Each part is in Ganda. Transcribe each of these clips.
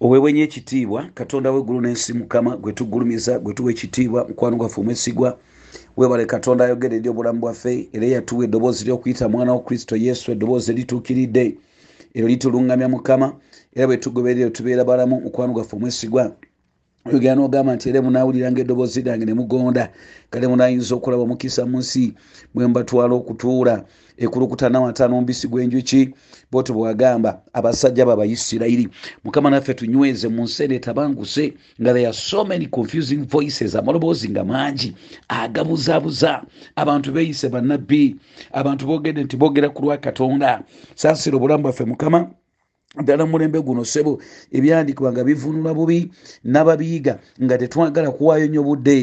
owebwenye ekitiibwa katonda weggulu n'ensi mukama gwe tugulumiza gwe tuwa ekitiibwa mukwano gwaffe omwesigwa webale katonda ayogera eri obulamu bwaffe era yatuwa eddoboozi ly'okuyita mwana wa kristo yesu eddoboozi erituukiridde eryo lituluŋŋamya mukama era bwe tugoberere tubeera balamu mukwano gwaffe omwesigwa oyogera n'ogamba nti era munaawuliranga eddoboozi lyange ne mugonda. Kale munaayinza okulaba omukisa mu nsi mwe mbatwala okutuula. Ekulukuta n'amata n'omubisi gw'enjuki bwoti bwagamba abasajja babayisirayiri mukama naffe tunyweze mu nsi eno etabanguse nga there are so many confusing voices amaloboozi nga mangi agabuzaabuza. Abantu beeyise bannabbi abantu boogedde nti boogera ku lwa katonda. Saasira obulamu bwaffe mukama ddala mulembe guno sebo ebyandikibwa nga bivunula bubi n'ababiyiga nga tetwagala kuwaayo nnyo budde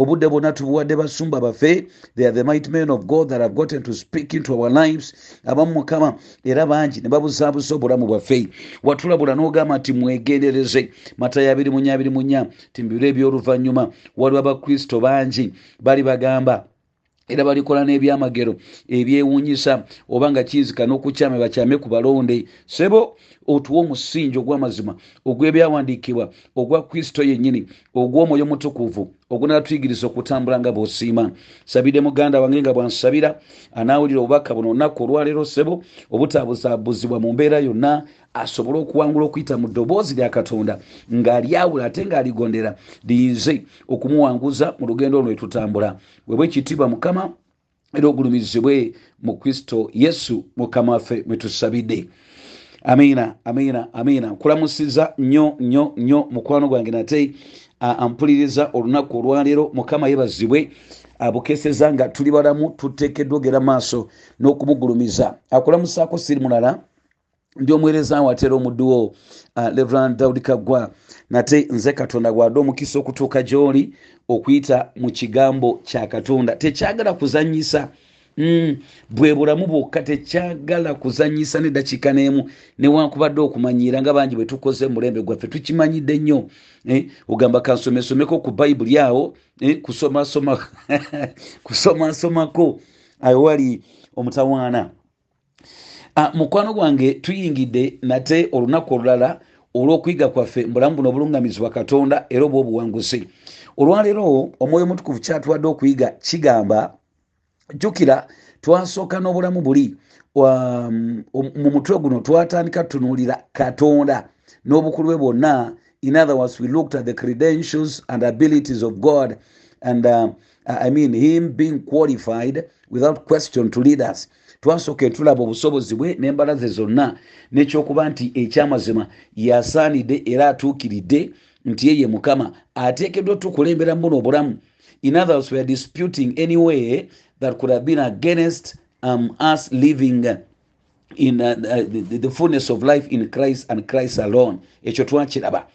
obudde bwonna tubuwadde basumba baffe they are the might men of god that have gotten to speak into our lives. Abamu mukama era bangi ne babuzaabuza obulamu bwaffe. Watulabula n'ogamba nti mwegendereze. Matayo abiri munya abiri munya ti mubiro ebyoluvannyuma waliwo abakristo bangi bali bagamba era balikola n'ebyamagero ebyewuunyisa oba nga kiyinzika n'okukyame bakyame ku balonde. Sebo otuwa omusingi ogw'amazima ogw'ebyawandiikibwa ogwa kristo yennyini ogw'omwoyo mutukuvu ogunatuyigiriza okutambula nga bw'osiima. Sabidde muganda wange nga bwansabira anaawulira obubaka buno olunaku olwaleero sebo obutabuzaabuzibwa mu mbeera yonna asobole okuwangula okuyita mu ddoboozi lya katonda ng'alyawula ate ng'aligondera liyinze okumuwanguza mu lugendo luno etutambula webwe ekitiibwa mukama era ogulumizibwe mu kristo yesu mukama waffe mwe tusabidde amiina amiina amiina nkulamusiza nnyo nnyo nnyo mukwano gwange nate ampuliriza olunaku olwaleero mukama yebazibwe abukeseza nga tuli balamu tuteekeddwa ogera maaso n'okumugulumiza akulamusaako siri mulala ndi omuweereza watera omudduwo uh, reverand daudi kaggwa nate nze katonda gwadde omukisa okutuuka gy'oli okuyita mu kigambo kya katonda. Tekyagala kuzanyisa bwe bulamu bwokka tekyagala kuzanyisa neddakiika n'emu newankubadde okumanyiira nga bangi bwe tukoze mulembe gwaffe tukimanyidde nnyo. Eh, ogamba kansomesomeko ku bayibuli awo eh, kusomasoma kusomasomako. Ayo wali omutawaana. Uh, mukwano gwange tuyingidde nate olunaku olulala olw'okuyiga kwaffe mbulamu buno obulungamizibwa katonda era oba obuwanguzi. Olwaleero omwoyo mutukuvu kyatuwadde okuyiga kigamba jjukira twasooka n'obulamu buli. Um, mu mutwe guno twatandika tutunuulira katonda n'obukulu bwe bwonna. In other words we looked at the credentials and abilities of god and uh, i mean him being qualified without question to lead us. Twasooka tulaba obusobozi bwe n'embalaze zonna nekyokuba nti ekyamazima yasaanidde era atuukiridde nti ye ye mukama ateekeddwa tukulembera muno obulamu. In others weare disputing any way that could have been against um, us living in uh, the, the fullness of life in christ and christ alone. Ekyo twakiraba.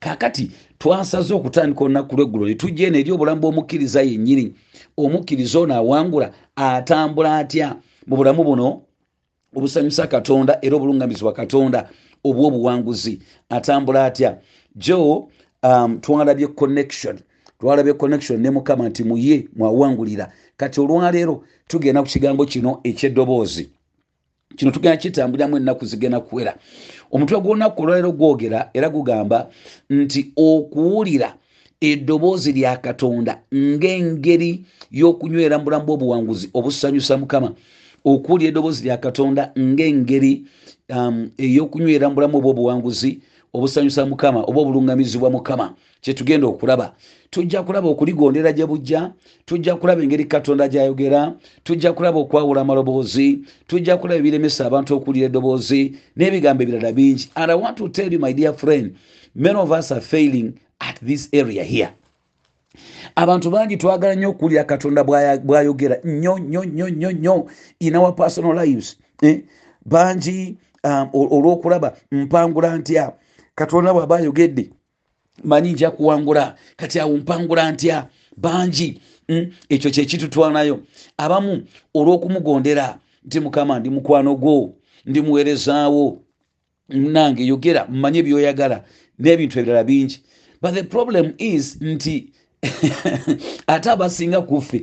Kakati twasaze okutandika olunaku lweggulo ne tujja eno eri obulamu bw'omukkiriza yennyini. Omukkiriza ono awangula atambula atya? Mu bulamu buno obusanyusa katonda era obulungamizibwa katonda obwa obuwanguzi atambula atya? Jo um, twalabye connection. Twalabye connection ne mukama nti muye mwawangulira kati olwaleero tugenda ku kigambo kino ekyeddoboozi. Kino tugenda kitambuliramu ennaku zigenda kuwera. Omutwe gw'olunaku olwaleero gwogera era gugamba nti okuwulira eddoboozi lya katonda ng'engeri y'okunywera mu bulamu bw'obuwanguzi obusanyusa mukama. Okuwulira eddoboozi lya katonda ng'engeri um, ey'okunywera mu bulamu obw'obuwanguzi obusanyusa mukama oba obulungamizibwa mukama kyetugenda okulaba. Tujja kulaba okuligondera gye bujja tujja kulaba engeri katonda gyayogera tujja kulaba okwawula amaloboozi tujja kulaba ebiremesa abantu okuwulira eddoboozi n'ebigambo ebirala bingi. And i want to tell you my dear friend many of us are failing at this area here. Abantu bangi twagala nnyo okuwulira katonda bwayogera. Nnyo nnyo nnyo nnyo nnyo in our personal lives. Eh? bangi um, olw'okulaba mpangula ntya katonda bw'aba ayogedde manyi nja kuwangula kati awo mpangula ntya? Bangi mm, ekyo kyekitutwanayo abamu olw'okumugondera nti mukama ndi mukwano gwo ndi muweerezaawo nange yogera mmanye byoyagala n'ebintu ebirala bingi. But the problem is nti ate abasinga kuffe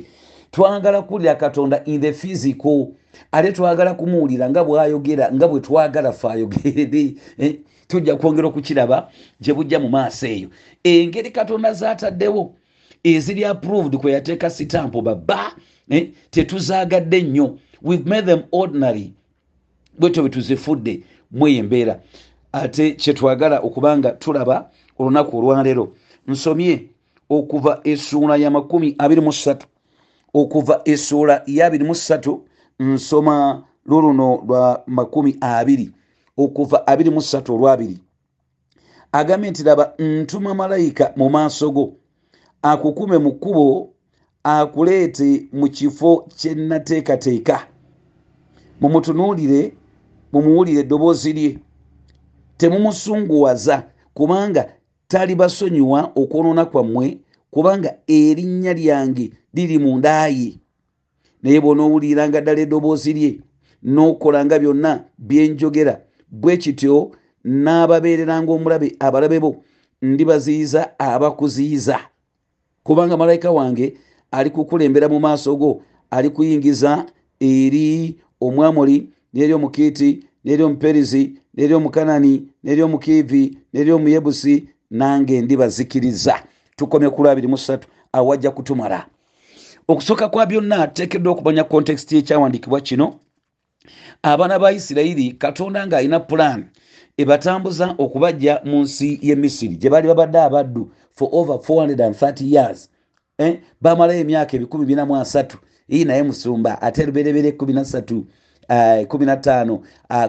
twagala kuwulira katonda in the physical ate twagala kumuwulira nga bwayogera nga bwe twagala fe ayogere eh? Tujja kwongera okukiraba gye bujja mu maaso eyo. Engeri katonda zataddewo eziri approved kwe yateeka sitampo baba eh, tetuzaagadde nnyo. We've made them ordinary. Bwetyo bwe tuzifudde mweyo embeera. Ate kyetwagala okubanga tulaba olunaku olwaleero nsomye okuva essuula ya makumi abiri mu ssatu. Okuva essuula ya abiri mu ssatu nsoma luluno lwa makumi abiri okuva abiri mu ssatu olwabiri. Agambye nti laba ntuma malayika mu maaso go akukume mu kkubo akuleete mu kifo kye nateekateeka mumutunuulire mumuwulire eddoboozi lye. Temumusunguwaza kubanga talibasonyiwa okwonoona kwammwe kubanga erinnya lyange liri mu ndaaye naye bw'onoowuliranga ddala eddoboozi lye n'okolanga byonna byenjogera bwe kityo n'ababeereranga omulabe abalabe bo ndibaziyiza abakuziyiza. Kubanga malayika wange ali kukulembera mu maaso go ali kuyingiza eri omwamoli n'eri omukiiti n'eri omuperizi n'eri omukanani n'eri omukiivi n'eri omuyebusi nange ndibazikiriza. Tukomye ku lwabiri musatu awajja kutumala. Okusooka kwa byonna teekeddwa okumanya kontekisiti y'ekyawandiikibwa kino abaana ba isirayiri katonda ng'alina pulaani ebatambuza okubajja mu nsi y'e misiri. Gye baali babadde abaddu for over 430 years eh? bamalayo emyaka ebikumi bina mu asatu. Ii naye musumba ate luberebere kumi nasatu kumi natano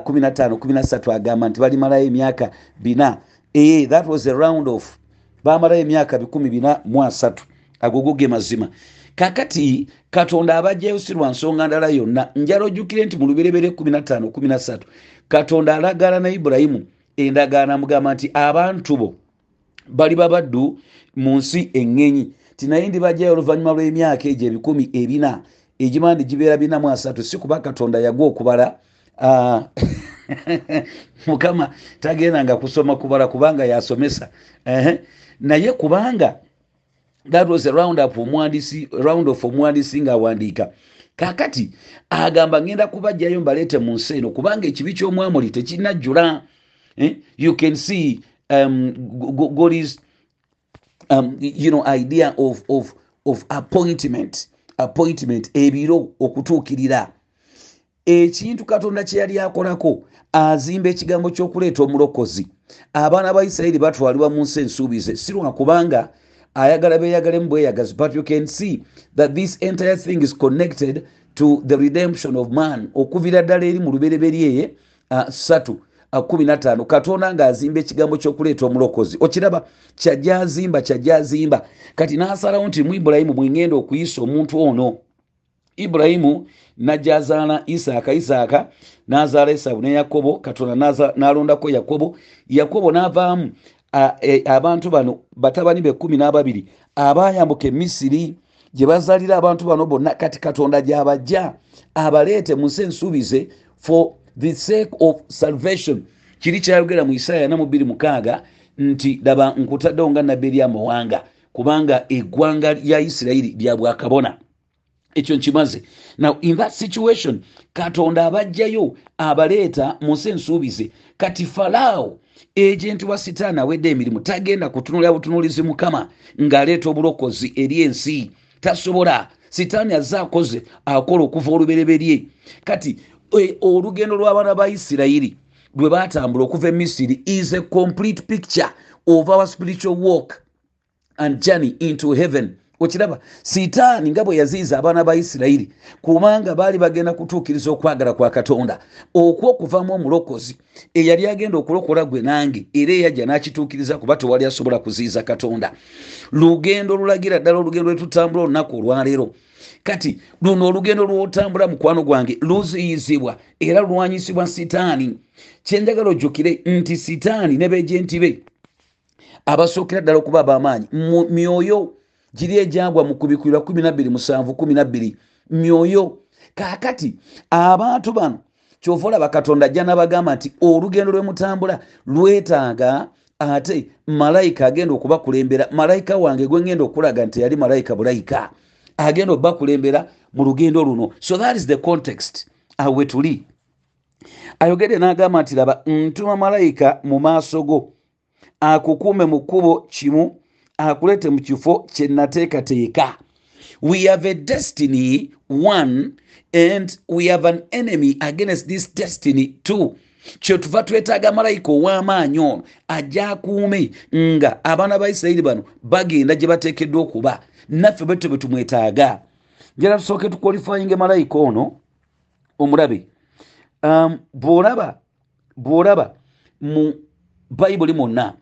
kumi natano kumi nasatu agamba nti balimalayo emyaka bina. Ee that was a round of bamalayo emyaka bikumi bina mu asatu. Agogo ge mazima kakati katonda abajjayo si lwa nsonga ndala yonna njala ojjukire nti mu luberebere 15 katonda alagala na ibulayimu endagaano amugamba nti abantu bo bali babaddu mu nsi eŋŋenyi ti naye ndibajjayo oluvannyuma lw'emyaka egyo ebikumi ebina egimandi gibeera bina mu asatu si kuba katonda yagwa okubala mukama tagendanga kusoma kubala kubanga yasomesa. Naye kubanga that was a round up omwandisi round of omwandisi ngaawandiika kakati agamba ngenda kubajjayo mbaleete mu nsi eno kubanga ekibi ky'omwamuli tekinajjula eh? you can see um, god is um, you know idea of, of, of appointment appointment ebiro okutuukirira. Ekintu katonda kye yali akolako azimba ekigambo ky'okuleeta omulokozi. Abaana ba isirayiri batwalibwa mu nsi ensuubize. Si lwa kubanga ayagala beeyagalemu bweyagazi but you can see that this entire thing is connected to the redemption of man. Okuvira ddala eri mu lubereberye uh, satu uh, 15 katonda ng'azimba ekigambo ky'okuleeta omulokozi. Okiraba kyajja azimba kyajja azimba. Kati n'asalawo nti mu ibulayimu mwengenda okuyisa omuntu ono ibulayimu najja azaala isaaka isaaka n'azaala esawu ne yakobo katonda n'alondako yakobo. Yakobo n'avaamu abantu bano batabani be kumi n'ababiri abayambuka emisiri gye bazaalira abantu bano bonna kati katonda gy'abajja abaleete mu nsi ensuubize for the sake of salvation. Kiri kyayogera mu isaya 26 nti laba nkutaddewo nga nabbi eri amawanga kubanga eggwanga lya isirayiri lya bwakabona. Ekyo nkimaze. Now in that situation katonda abajjayo abaleeta mu nsi ensuubize kati falaawo ejenti wa sitaani awedde emirimu tagenda kutunulira butunulizi mukama ng'aleeta obulokozi eri ensi. Tasobola. Sitaani azze akoze akola okuva olubereberye. Kati e, olugendo lw'abaana ba isirayiri lwe batambula okuva e misiri is a complete picture of our spiritual walk and journey into heaven okiraba sitaani nga bwe yaziiza abaana ba isirayiri kubanga baali bagenda kutuukiriza okwagala kwa katonda okwokuvamu omulokozi eyali agenda okulokola gwe nange era eyajja n'akituukiriza kuba tewali asobola kuziiza katonda. Lugendo lulagira ddala olugendo lwetutambula olunaku olwaleero. Kati luno olugendo lwotambula mukwano gwange luziyizibwa era lwanyisibwa sitaani. Kyenjagala ojjukire nti sitaani ne bejenti be abasookera ddala okuba ab'amaanyi. Myoyo giri ejagwa mu kubikulirwa 12 myoyo. Kakati abantu bano kyova olaba katonda ajja nabagamba nti olugendo lwemutambula lwetaaga ate malayika agenda okubakulembera malayika wange gwengenda okulaga nti yali malayika bulayika agenda okubakulembera mu lugendo luno. So that is the context. Awe tuli. Ayogedde n'agamba nti laba ntuma malayika mu maaso go akukuume mu kkubo kimu akulete mu kifo kye nateekateeka. We have a destiny one and we have an enemy against this destiny two. Kyetuva twetaaga malayika ow'amaanyi ono ajja akuume nga abaana ba isirayiri bano bagenda gye bateekeddwa okuba naffe bwetyo bwe tumwetaaga. Njala tusooke tukwalifayinga malayika ono omulabe. Um, bwolaba bwolaba mu bayibuli mwonna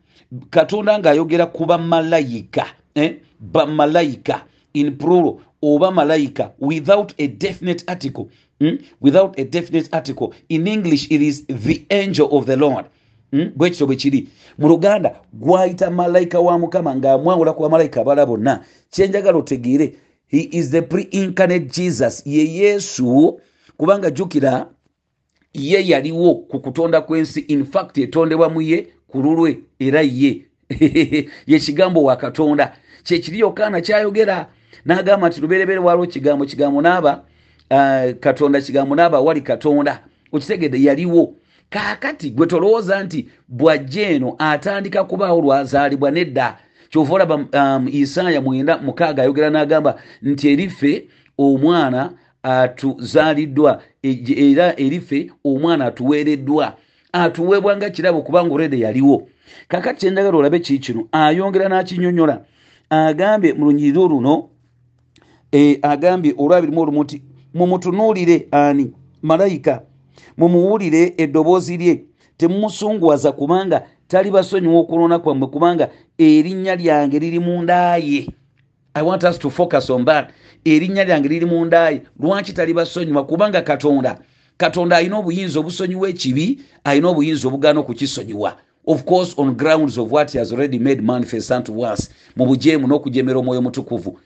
katonda ng'ayogera ku bamalayika eh? bamalayika in plural oba malayika without a definite article mm? without a definite article in english it is the angel of the lord mm? bwekityo bwe kiri mu luganda gwayita malayika wa mukama ng'amwawula ku bamalayika abala bonna kyenjagala otegeere he is the pre-incarnate jesus ye yesu kubanga jjukira ye yaliwo ku kutonda kw'ensi infact etondebwa mu ye ku lulwe era ye. Yekigambo wa katonda. Kyekiri yokaana kyayogera n'agamba nti luberebere waliwo kigambo kigambo naaba uh, katonda kigambo naaba wali katonda. Okitegedde yaliwo. Kaakati gwe tolowooza nti bwajja eno atandika kubaawo lwazaalibwa nedda kyova olaba um, isaaya mwenda mukaaga ayogera n'agamba nti eriffe omwana atuzaaliddwa era eriffe omwana atuweereddwa atuweebwa nga kirabo kubanga olwedde yaliwo. Kakati kyendagala olabe kii kino? Ayongera n'akinyonyola. Agambye mu lunyiriro luno e, agambye olwabirimu olumu nti mumutunuulire ani? Malayika. Mumuwulire eddoboozi lye. Temumusunguwaza kubanga tali basonyiwa okulona kwammwe kubanga erinnya lyange liri mu ndaaye. I want us to focus on that. Erinnya lyange liri mu ndaaye. Lwaki tali basonyiwa kubanga katonda katonda alina obuyinza obusonyiwa ekibi alina obuyinza obugaana okukisonyiwa. Of course on grounds of what he has already made manifest unto us mu bujeemu n'okujemera omwoyo mutukuvu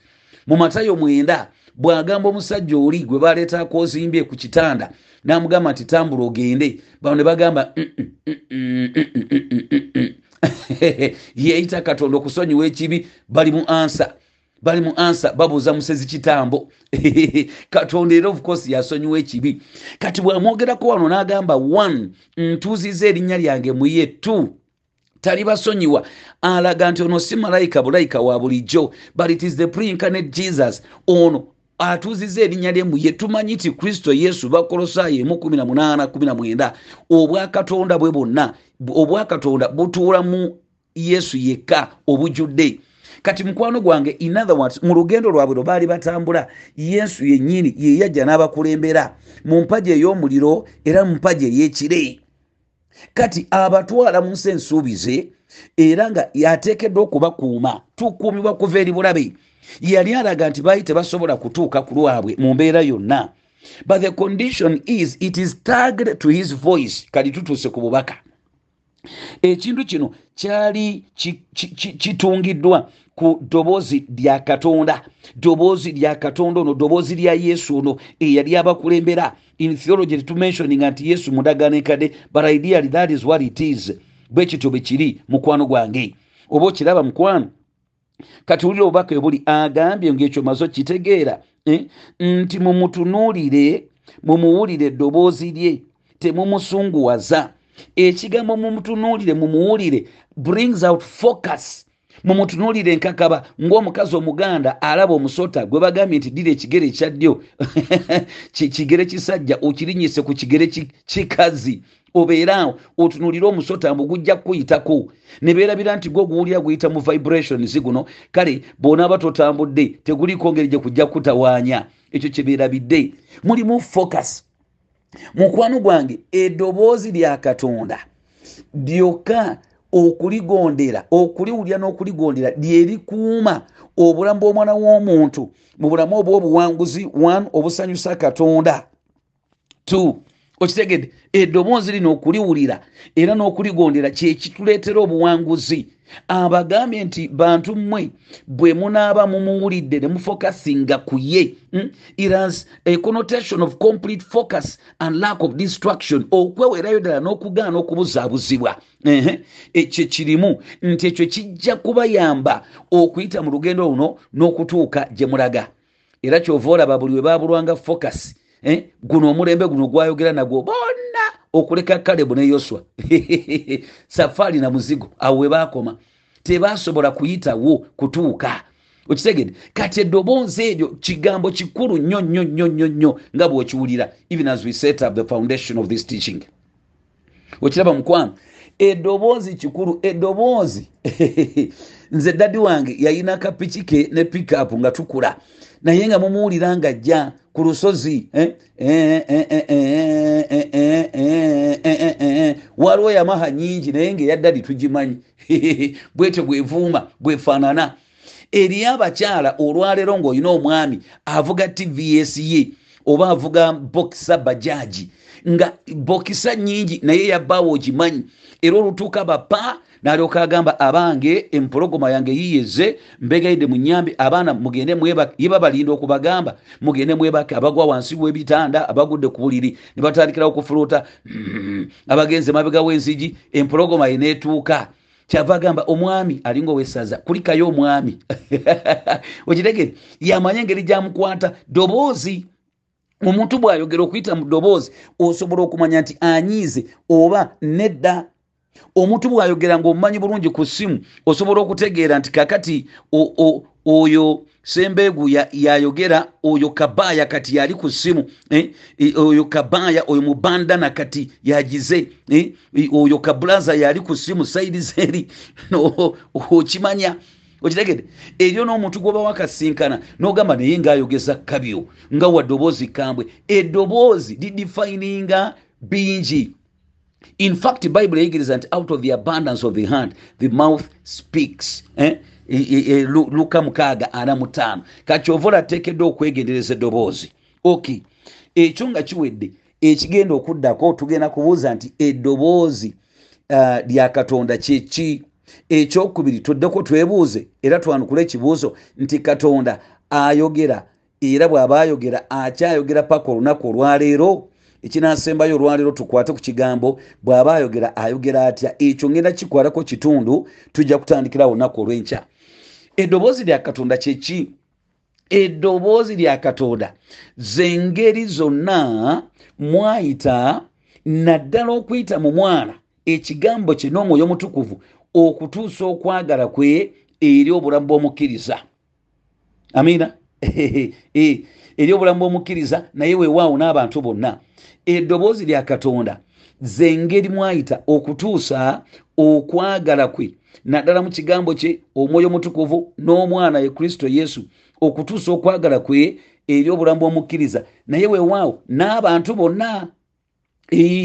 mu matayo mwenda bw'agamba omusajja oli gwe baleetako ozimbye ku kitanda n'amugamba nti tambula ogende. Bano ne bagamba yeeyita katonda okusonyiwa ekibi bali mu ansa bali mu ansa babuuza musezi kitambo. Katonda era ofcourse yasonyiwa ekibi. Kati bwamwogerako wano n'agamba one ntuuziza erinnya lyange muye two tali basonyiwa. Alaga nti ono si malayika bulayika wa bulijjo but it is the pre-incarnate jesus. Ono atuuziza erinnya lye muye tumanyi nti kristo yesu bakolosaayo emu 18 obwakatonda bwe bwonna obwakatonda butuula mu yesu yekka obujjudde kati mukwano gwange in other words mu lugendo lwabwe lwe baali batambula yesu yennyini yeyajja n'abakulembera mu mpaji ey'omuliro era mu mpaji ey'ekire. Kati abatwala mu nsi ensuubize era nga yateekeddwa okubakuuma tukuumibwa kuva eri bulabe. Yali alaga nti baali tebasobola kutuuka ku lwabwe mu mbeera yonna. But the condition is it is tagged to his voice kati tutuuse ku bubaka. Ekintu kino kyali kitungiddwa ku ddoboozi lya katonda. Ddoboozi lya katonda ono ddoboozi lya yesu ono eyali abakulembera. In theology tetumentioninga nti yesu mudagaano enkadde but ideally that is what it is. Bwe kityo bwe kiri mukwano gwange. Oba okiraba mukwano kati wulira obubaka ebuli agambye ngaekyo maze okitegeera eh? nti mumutunuulire mumuwulire eddoboozi lye temumusunguwaza. Ekigambo mumutunuulire mumuwulire brings out focus mumutunuulire enkakaba ng'omukazi omuganda alaba omusota gwe bagambye nti ddira ekigere ekya ddyo. Kigere kisajja okirinyise ku kigere kikazi. Obeeraawo otunuulire omusota mbu gujja kukuyitako. Ne beerabira nti gwe oguwulira guyita mu vibrations guno. Kale bw'onaaba totambudde teguliiko ngeri gye kujja kutawaanya ekyo kyebeerabidde mulimu focus. Mukwano gwange eddoboozi lya katonda. Lyokka okuligondera okuliwulya n'okuligondera lyerikuuma obulamu bw'omwana w'omuntu mu bulamu obw'obuwanguzi one obusanyusa katonda. Two okitegedde eddoboozi lino okuliwulira era n'okuligondera kyekituleetera obuwanguzi abagambye nti bantu mmwe bwe munaaba mumuwulidde ne mufokasinga ku ye mm? it has a connotation of complete focus and lack of distraction okwewerayo ddala n'okugaana okubuzaabuzibwa ekyo kirimu nti ekyo kijja kubayamba okuyita mu lugendo luno n'okutuuka gye mulaga era kyova olaba buli we babulwanga focus? Guno omulembe guno gwayogera nagwo bonna okuleka kalebu ne yoswa. Safaari na muzigo awo we baakoma. Tebasobola kuyitawo kutuuka. Okitegede kati eddoboozi eryo kigambo kikulu nnyo nnyo nnyo nnyo nnyo nga bw'okiwulira even as we set up the foundation of this teaching. Okiraba mukwano? Eddoboozi kikulu eddoboozi nze dadi wange yayina kapikike ne pikapu nga tukula naye nga mumuwulira nga ajja ku lusozi waliwo yamaha nyingi naye ngaeyaddadi tugimanyi bwetyo bwevuuma bwefaanana eriyo abakyala olwaleero ng'olina omwami avuga tvs ye oba avuga bokisa bajaji nga bokisa nyingi naye yabbaawo ogimanyi era olutuuka bapa nalyoka agamba abange empologoma yange yiyeze mbegayidde mu nyambi abaana mugende mwebake ye babalinda okubagamba mugende mwebake abagwa wansi w'ebitanda abagudde ku buliri ne batandikirawo okufuluuta abagenze mabega w'enzigi empologoma ye neetuuka kyava agamba omwami alinga owesaza kulikayo omwami. Okitegere yamanye engeri gyamukwata doboozi omuntu bw'ayogera okuyita mu ddoboozi osobola okumanya nti anyiize oba nedda omuntu bw'ayogera ng'omumanyi bulungi ku ssimu osobola okutegeera nti kakati oyo sembeegu yayogera oyo kabaaya kati yali ku ssimu eh? oyo kabaaya oyo mubandana kati yagize eh? oyo kabulaza yali ku ssimu saidi zeri okimanya okitegede eryo n'omuntu gwoba wakasinkana n'ogamba naye ngaayogeza kabyo nga wa ddoboozi kambwe eddoboozi lidifininga bingi in fact bible eyigiriza nti out of the abundance of the hand the mouth speaks eh? E, e, e, luka mukaaga ana mutaano kakyova olateekeddwa okwegendereza eddoboozi. Ok ekyo nga kiwedde ekigenda okuddako tugenda kubuuza nti eddoboozi uh, lya katonda kyeki ekyokubiri tuddeko twebuuze era twanukule ekibuuzo nti katonda ayogera era bw'aba ayogera akyayogera paka olunaku olwaleero ekinasembayo olwaleero tukwate ku kigambo bw'aba ayogera ayogera atya? Ekyo ngenda kikwatako kitundu tujja kutandikira olunaku olw'enkya. Eddoboozi lya katonda kyeki eddoboozi lya katonda. Zengeri zonna mwayita naddala okuyita mu mwana ekigambo kye n'omwoyo mutukuvu okutuusa okwagala kwe eri obulamu bw'omukkiriza. Amiina? Eri obulamu bw'omukkiriza naye weewaawo n'abantu bonna eddoboozi lya katonda zengeri mwayita okutuusa okwagala kwe. Naddala mu kigambo kye omwoyo mutukuvu n'omwana ye kristo yesu okutuusa okwagala kwe eri obulamu bw'omukkiriza naye weewaawo n'abantu bonna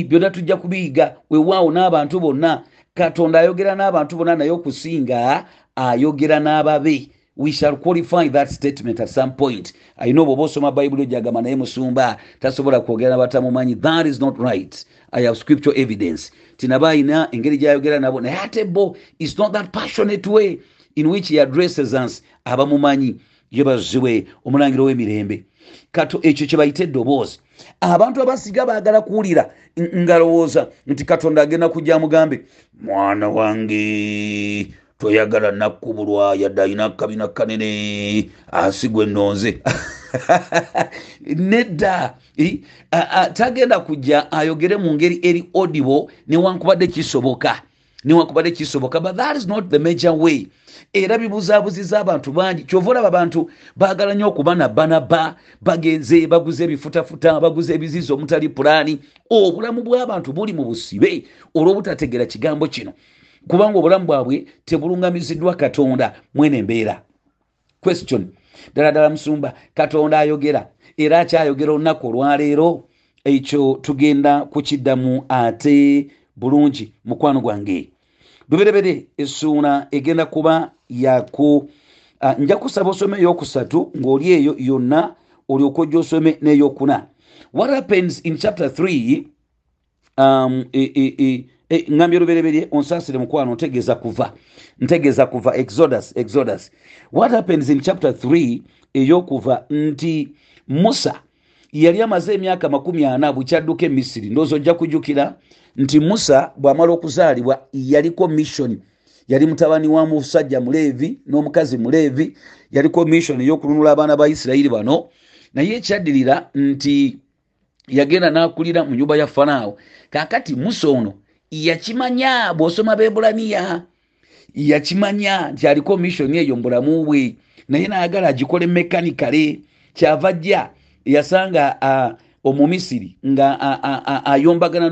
byonna tujja kubiyiga. Weewaawo n'abantu bonna katonda ayogera n'abantu bonna naye okusinga ayogera n'ababe we shall qualify that statement at some point. Ayina oba oba osoma bayibuli ojagamba naye musumba tasobola kwogera nabatamumanyi that is not right. I have scripture evidence. Tinaba ayina engeri gyayogera nabo naye ate bo is not that passionate way in which he addresses us abamumanyi. Yebaziwe omulangiro w'emirembe. Kato ekyo kye bayita eddoboozi. Abantu abasiga baagala kuwulira ngalowooza nti katonda agenda kujja mugambe mwana wange toyagala nakkubulwa yadde alina kabina kanene. Asigwe ennonze nedda. Tagenda kujja ayogere mu ngeri eri audible newankubadde kisoboka. Newankubadde kisoboka but that is not the major way. Era bibuzaabuziza abantu bangi. Kyova olaba abantu baagala nnyo okuba nabbanabba bagenze baguza ebifutafuta baguza ebizizi omutali pulaani. Obulamu bw'abantu buli mu busibe olw'obutategera kigambo kino kubanga obulamu bwabwe tebulungamiziddwa katonda mwene embeera question. Ddala ddala musumba katonda ayogera era akyayogera olunaku olwaleero ekyo tugenda kukiddamu ate bulungi mukwano gwange. Luberebere essuuna egenda kuba yaku uh, nja kusaba osome eyokusatu ng'oli eyo yonna olyoka ojja osome n'eyokuna. What happens in chapter 3 um, e, e, e, ngambye olubereberye onsaasire mukwano ntegeeza kuva. Ntegeeza kuva. Exodus exodus. What happens in chapter 3 eyokuva nti musa yali amaze emyaka makumi ana bwekyadduka emisiri ndoozi ojja kujjukira nti musa bw'amala okuzaalibwa yaliko mission. Yali mutabani wa musajja muleevi n'omukazi muleevi. Yaliko mission ey'okununula abaana ba isirayiri bano. Naye ekyaddirira nti yagenda n'akulira mu nyumba ya faraawo kakati musa ono yakimanya bw'osoma bebulaniya yakimanya nti aliko missioni eyo mubulamu bwe naye nayagala agikole mekanikale kyava jja yasanga omumisiri nga ayombagana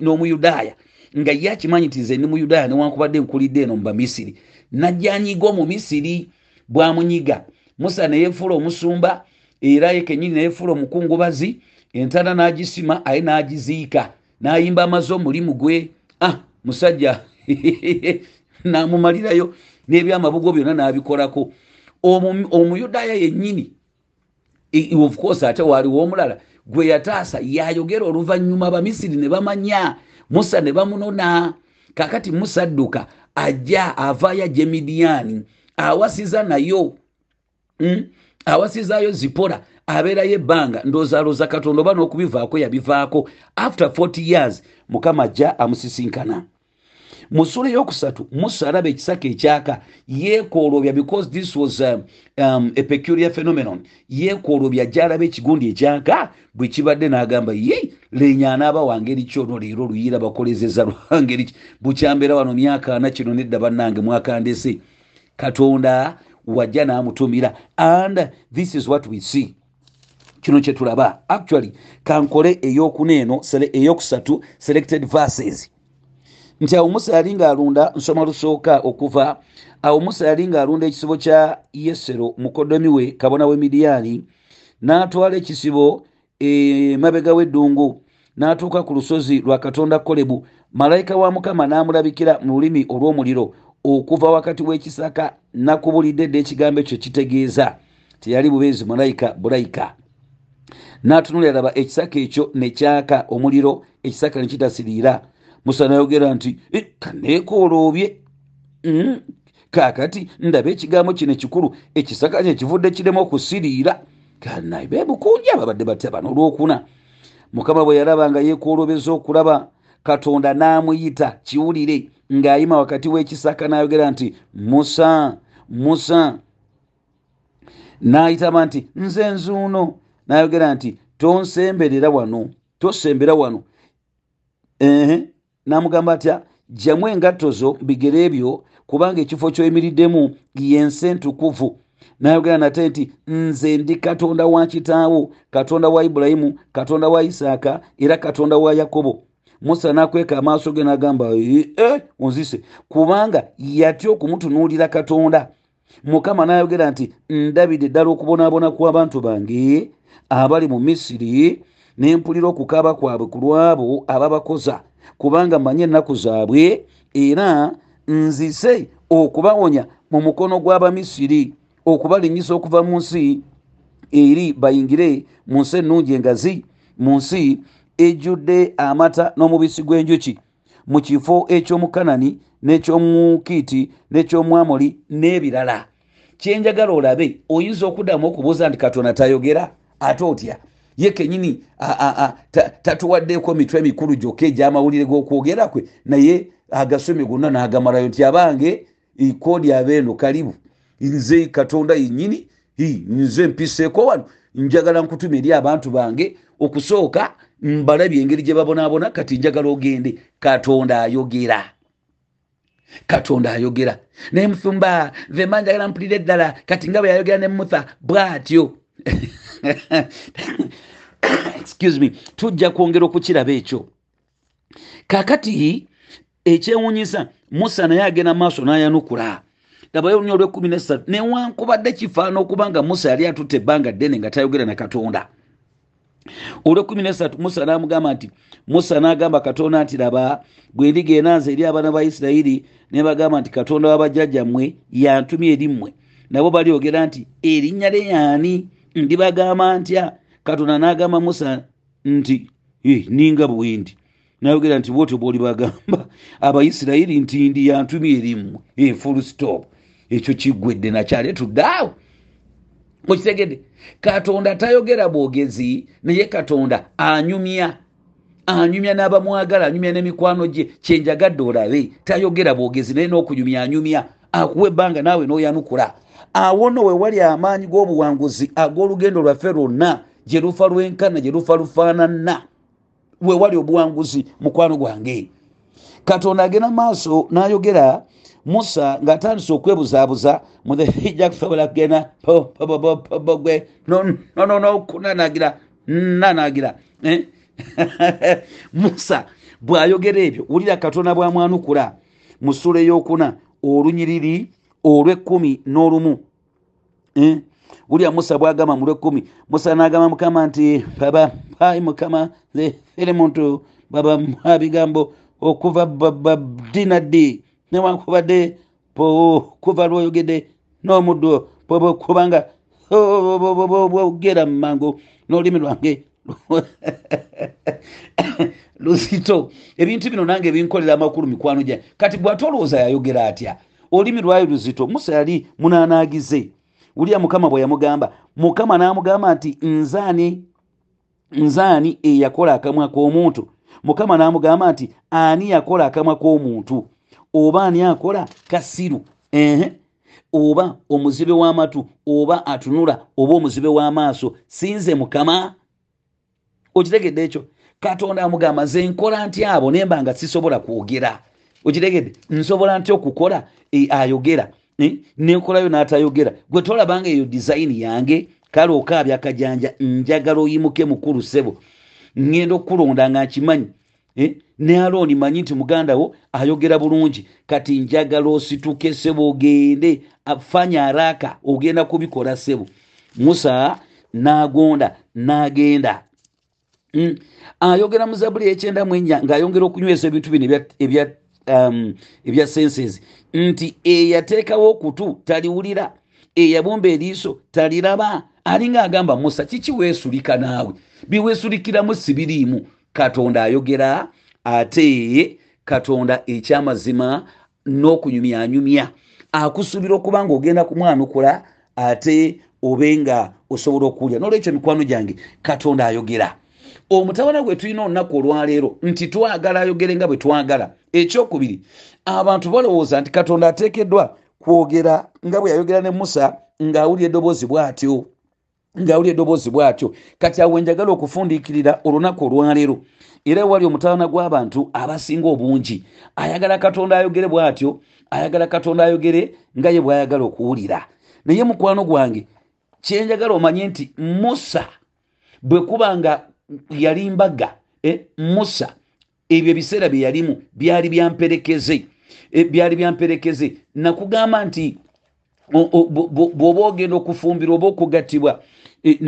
n'omuyudaaya nga ye akimanyi nti nze ndi muyudaaya newankubadde nkulidde eno mubamisiri najjanyiga omumisiri bwamunyiga. Musa neyefuula omusumba era ye kenyini neyefuula omukungubazi entana n'agisima aye n'agiziika n'ayimba amaze omulimu gwe. Ah musajja namumalirayo n'ebyamabugo byonna n'abikolako. Omuyudaaya yennyini of course ate waaliwo omulala gwe yataasa yayogera oluvannyuma abamisiri ne bamanya musa ne bamunona. Kakati musa adduka ajja avaayo ajja emidiyaani awasiza nayo mm? awasizaayo zipora abeerayo ebbanga ndozaaloza katonda oba n'okubivaako yabivaako. After 40 years mukama ajja amusisinkana. Mu ssula eyokusatu musa alaba ekisaka ekyaka yeekoolobya because this was um, um, a peculiar phenomenon. Yeekoolobya ajja alaba ekigundi ekyaka bwe kibadde n'agamba ye lenya anaaba wangeri kyono leero luyira bakolezeza lwangeri ki? Bukyambeera wano myaka ana kino nedda bannange mwakandese katonda wajja n'amutumira. And this is what we see kino kyetulaba actually kankole eyokuneeno eyokusatu selected verses. Nti awo musa yali ng'alunda nsoma lusooka okuva awo musa yali ng'alunda ekisibo kya yesero mukodomi we kabona we midiyaani n'atwala ekisibo emabega w'eddungu n'atuuka ku lusozi lwa katonda kolebu. Malayika wa mukama n'amulabikira mu lulimi olw'omuliro okuva wakati w'ekisaka nakubulidde dde ekigambo ekyo kitegeeza. Teyali bubeezi malayika bulayika n'atunulira laba ekisaka ekyo nekyaka omuliro ekisaka nekitasiriira musa nayogera nti e, kaneekooloobye mm. kakati ndaba ekigambo kino ekikulu ekisaka kye kivudde kiremu okusiriira kanaye bebukunja babadde batya bano olwokuna. Mukama bwe yalaba nga yeekoolobeza okulaba katonda n'amuyita kiwulire ng'ayima wakati w'ekisaka n'ayogera nti musa musa. N'ayitaba nti nze nzuuno n'ayogera nti tonsemberera wano tosembera wano. Ehe n'amugamba atya? Jjamu engatto zo bigere ebyo kubanga ekifo kyoyimiriddemu yensi entukuvu. N'ayogera nate nti nze ndi katonda wa kitaawo katonda wa ibulayimu katonda wa isaaka era katonda wa yakobo. Musa n'akweka amaaso ge n'agamba e onzise. Kubanga yatya okumutunuulira katonda. Mukama n'ayogera nti ndabidde ddala okubonaabona kw'abantu bange abali mu misiri nempulira okukaaba kwabwe ku lwabo ababakoza. Kubanga manye ennaku zaabwe era nzise okubawonya mu mukono gw'abamisiri okubalinyisa okuva mu nsi eri bayingire mu nsi ennungi engazi mu nsi ejjudde amata n'omubisi gw'enjuki. Mu kifo ekyomukanani n'ekyomukiiti n'ekyomwamoli n'ebirala. Kyenjagala olabe oyinza okuddamu okubuuza nti katonda tayogera ate otya? Ye kenyini tatuwaddeko mitwe mikulu gyokka egyamawulire g'okwogera kwe naye agasome gonna n'agamalayo nti abange koodi abeeno kalibu nze katonda yennyini nze mpiseeko wano njagala nkutuma eri abantu bange okusooka mbalabye engeri gye babonaabona kati njagala ogende katonda ayogera. Katonda ayogera. Naye musumba vema njagala mpulira eddala kati nga bwe yayogera ne mutha bw'atyo excuse me tujja kwongera okukiraba ekyo. Kakati ekyewunyisa musa naye agenda maaso n'ayanukula. Labayo olunya olwekumi nesatu newankubadde kifaana okuba nga musa yali atutte ebbanga ddene nga tayogera na katonda. Olwekumi nesatu musa n'amugamba nti musa n'agamba katonda nti laba bwe ndigenda nze eri abaana ba isirayiri ne bagamba nti katonda wabajjajjammwe yantumye erimmwe nabo balyogera nti erinnya lye yaani ndibagamba ntya katonda n'agamba musa nti ninga bwendi nayogera nti bwotyo bwoli bagamba abaisirayiri nti ndi yantumye erimmwe full stop. Ekyo kiggwedde nakyale tuddaawo mukitegedde. Katonda tayogera bwogezi naye katonda anyumya. Anyumya n'abamwagala anyumya n'emikwano gye. Kyenjagadde olabe tayogera bwogezi naye n'okunyumya anyumya. Akuwa ebbanga naawe n'oyanukula awo nno we wali amaanyi g'obuwanguzi ag'olugendo lwaffe lwonna gye lufa lwenkana gye lufa lufaanana wewali obuwanguzi mukwano gwange katonda agenda maaso n'ayogera musa ng'atandise okwebuzaabuza muthehijakusobola kugenda gwe nokunanagira nanagira eh? musa bw'ayogera ebyo wulira katonda bw'amwanukula mu ssula ey'okuna olunyiriri olw'ekkumi n'olumu. Eh? wulira musa bwagamba mu lw'ekkumi musa n'agamba mukama nti baba ai mukama ere muntu baba bigambo okuva dina ddi newankubadde kuva lwoyogedde n'omuddo kubanga bwogera mumangu n'olulimi lwange. Luzito. Ebintu bino nange binkolera amakulu mikwano gyange kati bw'ate olowooza yayogera atya olulimi lwayo luzito. Musa yali munaanaagize wulira mukama bwe yamugamba. Mukama n'amugamba nti nzaani nzaani eyakola akamwa k'omuntu? Mukama n'amugamba nti ani yakola akamwa k'omuntu? Oba ani akola? Kasiru ehe. Oba omuzibe w'amatu oba atunula oba omuzibe w'amaaso. Sinze mukama. Okitegedde ekyo? Katonda amugamba ze nkola nti abo? Naye mba nga sisobola kwogera okitegedde nsobola nti okukola e, ayogera? E, nenkolayo n'atayogera. Gwe tolabanga eyo dizayini yange kale okaabya akajanja njagala oyimuke mukulu sebo ŋŋenda okukulonda nga nkimanyi. Eh? ne alooni manyi nti muganda wo ayogera bulungi. Kati njagala osituke sebo ogende afanya araka ogenda kubikola sebo musa nagonda nagenda. Mm. ayogera mu zabuli ekyenda mu ennya ng'ayongera okunyweza ebintu bino ebya, um, ebya senses nti eyateekawo okutu taliwulira eyabumba eriiso taliraba. Alinga agamba musa kiki weesulika naawe? Biweesulikiramu sibiriimu. Katonda ayogera ate katonda ekyamazima n'okunyumyanyumya. Akusuubira okuba nga ogenda kumwanukula ate obe nga osobola okuwulya nolwekyo mikwano gyange katonda ayogera omutabana gwe tulina olunaku olwaleero nti twagala ayogere nga bwe twagala. Ekyokubiri abantu balowooza nti katonda ateekeddwa kwogera nga bwe yayogera ne musa ng'awulya eddoboozi bw'atyo ng'awulya eddoboozi bw'atyo. Kati awe njagala okufundiikirira olunaku olwaleero era wali omutabana gw'abantu abasinga obungi. Ayagala katonda ayogere bw'atyo ayagala katonda ayogere nga ye bw'ayagala okuwulira. Naye mukwano gwange kyenjagala omanye nti musa bwe kuba nga yali mbaga eh, musa. Ebyo ebiseera bye yalimu byali byamperekeze eh, byali byamperekeze. Nakugamba nti bw'oba ogenda okufumbirwa oba okugattibwa eh,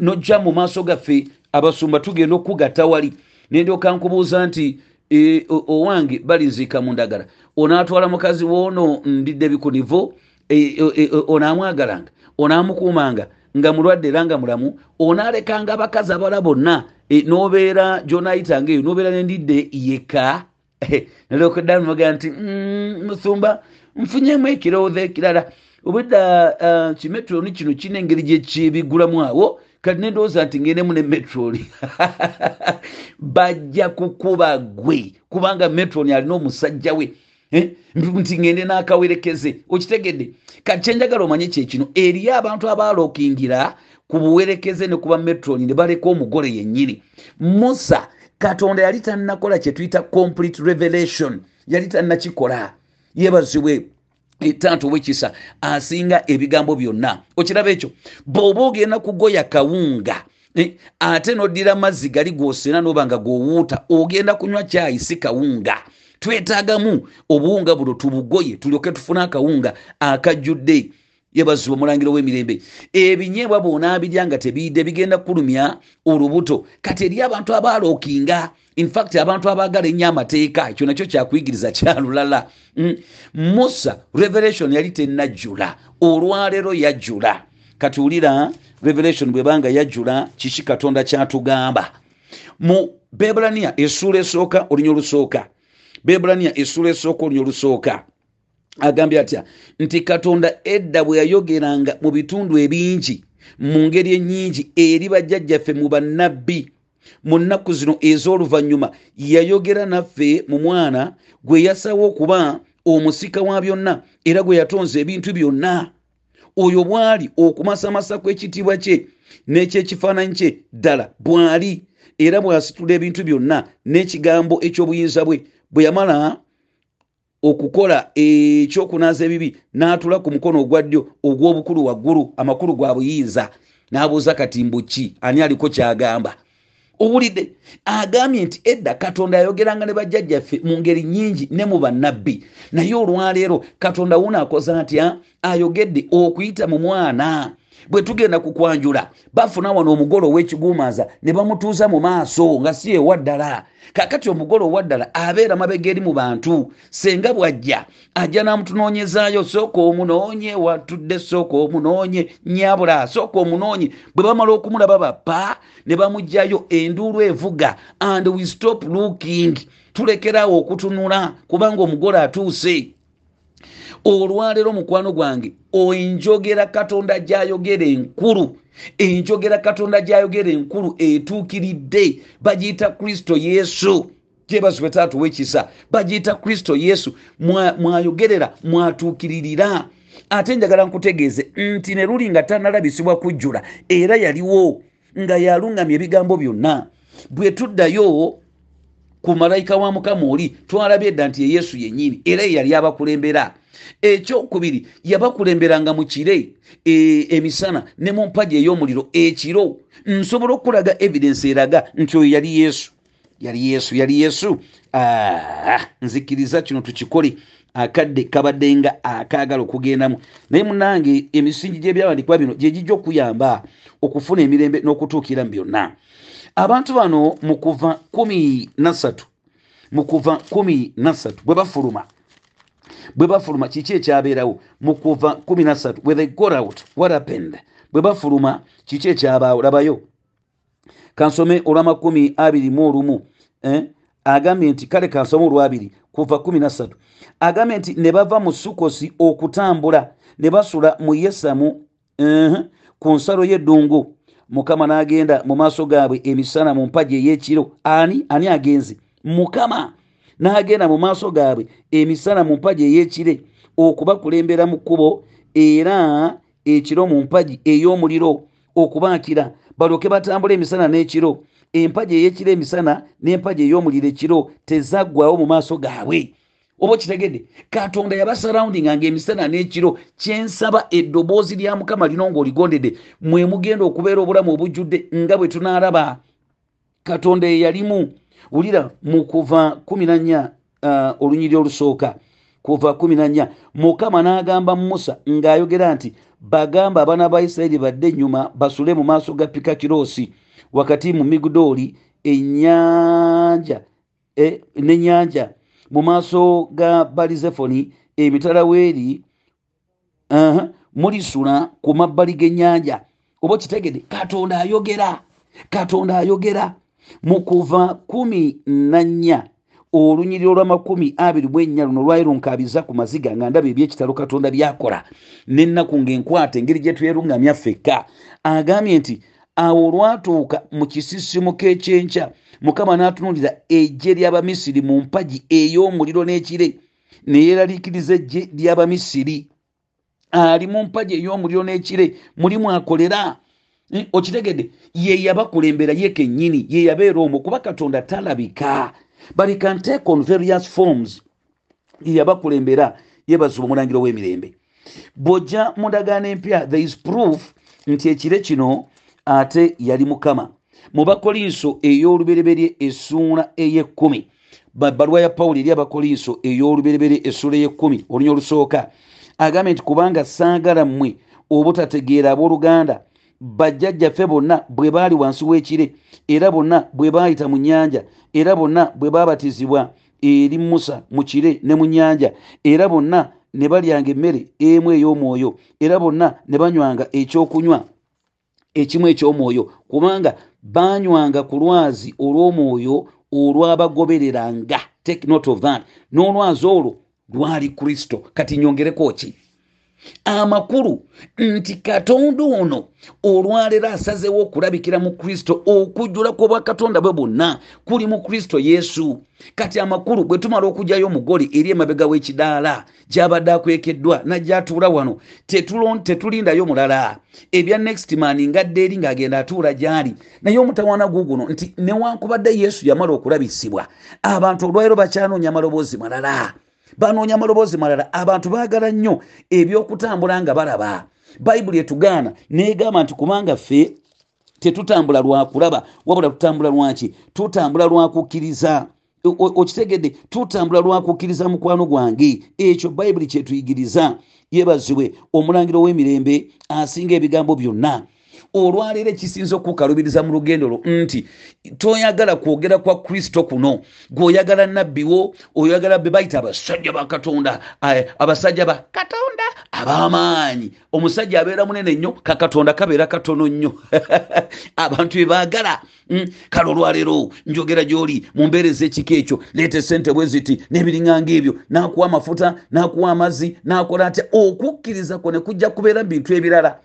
nojja mu maaso gaffe abasumba tugenda okugatta wali. Nendyoka nkubuuza nti e, owange baliziika mu ndagala onaatwala mukazi woono ndidde bikunivo e, e, onaamwagalanga onaamukuumanga nga mulwadde era nga mulamu onaalekanga abakazi abala bonna e, nobeera gyonayitanga eyo nobeera nendidde yeka nalyokeddamuga nti mm, musumba nfunyemu ekirowoozo ekirala obudda uh, kimetroni kino kina engeri gyekyebigulamu awo kati nendowooza nti ngendemu ne metroni bajja kukuba gwe kubanga metroni alina omusajja we eh? nti ngende n'akawerekeze. Okitegedde? Kati kyenjagala omanye kyekino eriyo abantu abalookingira ku buwerekeze ne kuba metroni ne baleka omugole yennyini. Musa katonda yali tannakola kyetuyita complete revelation. Yali tannakikola. Yebazibwe etanto wekisa asinga ebigambo byonna. Okiraba ekyo? Bw'oba ogenda kugoya kawunga eh, ate noddira mazzi gali gosena noba nga gowuuta ogenda kunywa kyayi si kawunga twetaagamu obuwunga buno tubugoye tulyoke tufune akawunga akajjudde yebazibwa omulangiro w'emirembe. Ebinyeebwa bwonaabirya nga tebiyidde bigenda kulumya olubuto kati eri abantu abalookinga infact abantu abaagala ennyo amateeka ekyo nakyo kyakuyigiriza kyalulala mm. musa revelation yali tennajjula olwaleero yajjula. Kati wulira revelation bwebanga yajjula kiki katonda kyatugamba? Mu bebulaniya essuula esooka olunya olusooka bebulaniya essuula esooka olunya olusooka agambye atya? Nti katonda edda bwe yayogeranga mu bitundu ebingi mu ngeri ennyingi eri bajjajjaffe mu bannabbi. Mu nnaku zino ez'oluvannyuma yayogera naffe mu mwana gwe yasawo okuba omusika wa byonna era gwe yatonza ebintu byonna. Oyo bwali okumasamasa kw'ekitiibwa kye n'ekyekifaananyi kye ddala bwali era bw'asitula ebintu byonna n'ekigambo eky'obuyinza bwe bwe yamala okukola ekyokunaaza ebibi n'atula ku mukono ogwa ddyo ogw'obukulu waggulu amakulu gwa buyinza n'abuuza katimbuki ani aliko kyagamba? Owulidde agambye nti edda katonda ayogeranga ne bajjajjaffe mu ngeri nyingi ne mu bannabbi. Naye olwaleero katonda wuno akoza ntya ayogedde okuyita mu mwana bwe tugenda kukwanjula bafuna wano omugole ow'ekigumaza ne bamutuuza mu maaso nga si ewa ddala. Kakati omugole owa ddala abeera mabega eri mu bantu senga bwajja ajja n'amutunoonyezaayo sooka omunoonye watudde sooka omunoonye nyabula sooka omunoonye. Bwe bamala okumulaba bappa ne bamugjayo enduulu evuga and we stop looking. Tulekerawo okutunula kubanga omugole atuuse olwaleero mukwano gwange enjogera katonda gyayogera enkulu enjogera katonda gyayogera enkulu etuukiridde bagiyita kristo yesu. Gyebazibwe taatuwa ekisa bagiyita kristo yesu mwayogerera mwatuukiririra. Ate njagala nkutegeeze nti ne luli nga tanalabisibwa kujjula era yaliwo nga yaluŋgamya ebigambo byonna. Bwe tuddayo ku malayika wa mukama oli twalabye dda nti ye yesu yennyini era ye yali abakulembera. Ekyokubiri yabakulemberanga mu kire emisana ne mu mpaji ey'omuliro ekiro. Nsobola okulaga evidensi eraga nti oyo yali yesu. Yali yesu yali yesu. Nzikiriza kino tukikole. Akadde kabadde nga akaagala okugendamu. Naye munange emisingi gy'ebyawandikibwa bino gye gijja okuyamba okufuna emirembe n'okutuukira mu byonna abantu bano mu kuva kumi nasatu mu kuva kumi nasatu bwe bafuluma. Bwe bafuluma kiki ekyabeerawo? Mu kuva kumi nasatu whe they got out what happened? Bwe bafuluma kiki ekyabaawo? Labayo. Kansome olwamakumi abiri mu olumu eh? agambye nti kale kansome olwabiri kuva kumi nasatu agambye nti ne bava mu sukosi okutambula ne basula mu yesamu uh -huh, ku nsalo y'eddungu mukama n'agenda mu maaso gaabwe emisana mu mpaji ey'ekiro. Ani? Ani agenze? Mukama. N'agenda mu maaso gaabwe emisana mu mpaji ey'ekire okubakulembera mu kkubo era ekiro mu mpaji ey'omuliro okubaakira. Balyoke batambula emisana n'ekiro. Empaji ey'ekiro emisana n'empaji ey'omuliro ekiro tezaggwawo mu maaso gaabwe oba okitegedde? Katonda yabasarawundinga nga emisana n'ekiro kyensaba eddoboozi lya mukama lino ng'oligondedde. Mwe mugenda okubeera obulamu obujjudde nga bwe tunaalaba katonda eyalimu wulira mu kuva kumi nanya uh, olunyiri olusooka kuva kumi nanya mukama n'agamba musa ng'ayogera nti bagamba abaana ba isirayiri badde ennyuma basule mu maaso ga pikakiroosi wakati mu migudooli ennyanja e, n'ennyanja mu maaso ga balizefoni emitala weeri -huh, mulisula ku mabbali g'ennyanja. Oba kitegede katonda ayogera katonda ayogera. Mu kuva kumi nannya olunyiri olw'amakumi abiri mu ennya luno lwali lunkaabiza ku maziga nga ndaba ebyekitalo katonda byakola. N'ennaku ng'enkwata engeri gye tweruŋŋamya ffekka agambye nti awo olwatuuka mu kisisimu k'ekyenkya mukama n'atunuulira ejje ly'abamisiri mu mpagi ey'omuliro n'ekire ne yeeraliikiriza ejje ly'abamisiri. Ali mu mpagi ey'omuliro n'ekire mulimu akolera. Eh, okitegedde ye yabakulembera ye kennyini ye yabeera omwo kuba katonda talabika. But he can take on various forms. Ye yabakulembera yebazuba omulangiro w'emirembe. Bw'ojja mu ndagaano empya there is proof nti ekire kino ate yali mukama mu bakolinso ey'olubereberye essuula ey'ekkumi. Baluwa ya pawulo eri abakolinso ey'olubereberye essuula ey'ekkumi olunya olusooka. Agambye nti kubanga saagala mmwe obutategeera abooluganda bajjajjaffe bonna bwe baali wansi w'ekire era bonna bwe baayita mu nnyanja era bonna bwe baabatizibwa eri musa mu kire ne mu nnyanja era bonna ne balyanga emmere emu ey'omwoyo era bonna ne banywanga ekyokunywa ekimu eky'omwoyo. Kubanga banywanga ku lwazi olw'omwoyo olwabagobereranga. Take note of that. N'olwazi olwo lwali kristo. Kati nyongereko ki amakulu nti katonda ono olwaleero asazewo okulabikira mu kristo okujjula kw'obwakatonda bwe bwonna kuli mu kristo yesu. Kati amakulu bwe tumala okugjayo omugole eri emabega w'ekidaala gy'abadde akwekeddwa najjatuula wano tetulindayo mulala. Ebya next man ngadde eri ng'agenda atuula gy'ali. Naye omutawaana guguno nti newankubadde yesu yamala okulabisibwa abantu olwaleero bakyanoonya amaloboozi malala banoonya amaloboozi malala abantu baagala nnyo ebyokutambula nga balaba. Bayibuli etugaana negamba nti kubanga ffe tetutambula lwakulaba wabula tutambula lwaki tutambula lwakukkiriza okitegedde tutambula lwakukkiriza mukwano gwange. Ekyo bayibuli kyetuyigiriza. Yebazibwe omulangiro w'emirembe asinga ebigambo byonna olwaleero ekisinza okukalubiriza mu lugendo lwo nti toyagala kwogera kwa kristo kuno gweoyagala nabbiwo oyagala be bayita abasajja bakatonda abasajja ba katonda ab'amaanyi. Omusajja abeera munene nnyo kakatonda kabeera katono nnyo. Abantu bebaagala mm, kale olwaleero njogera gy'oli mu mbeera ez'ekika ekyo leeta esente bwe ziti n'ebiriŋŋanga ebyo n'akuwa amafuta n'akuwa amazzi n'akola atya? Okukkiriza kwo ne kujja kubeera bintu ebirala